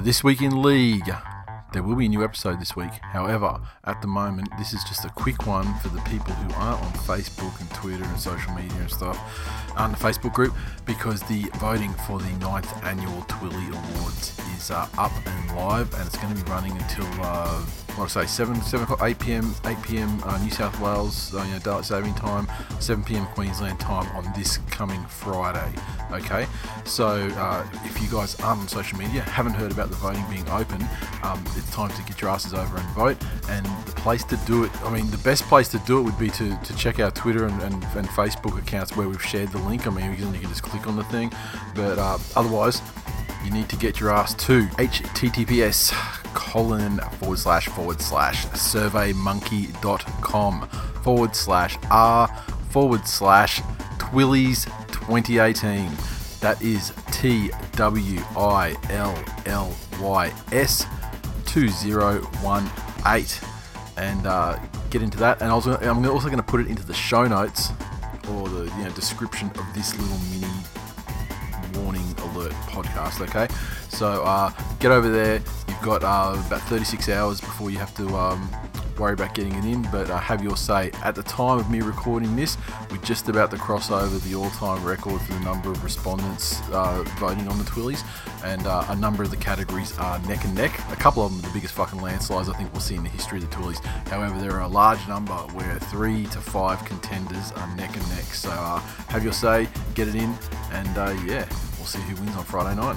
This week in League. There will be a new episode this week. However, at the moment, this is just a quick one for the people who aren't on Facebook and Twitter and social media and stuff on the Facebook group because the voting for the ninth annual Twilly Awards is uh, up and live and it's going to be running until. Uh, what I say, 7, 7 o'clock, 8 p.m., 8 p.m. Uh, New South Wales, uh, you know, daylight saving time, 7 p.m. Queensland time on this coming Friday. Okay, so uh, if you guys aren't on social media, haven't heard about the voting being open, um, it's time to get your asses over and vote. And the place to do it, I mean, the best place to do it would be to, to check our Twitter and, and, and Facebook accounts where we've shared the link. I mean, you can, you can just click on the thing, but uh, otherwise, you need to get your ass to https colon forward slash forward slash surveymonkey.com forward slash r forward slash twillies 2018 that is t w i l l y s 2018 and uh, get into that and was, I'm also going to put it into the show notes or the you know description of this little mini warning alert podcast. Okay, so uh, get over there. You've got uh, about 36 hours before you have to um, worry about getting it in, but uh, have your say. At the time of me recording this, we're just about to cross over the all-time record for the number of respondents uh, voting on the Twillies, and uh, a number of the categories are neck and neck. A couple of them are the biggest fucking landslides I think we'll see in the history of the Twillies. However, there are a large number where three to five contenders are neck and neck. So uh, have your say, get it in, and uh, yeah, we'll see who wins on Friday night.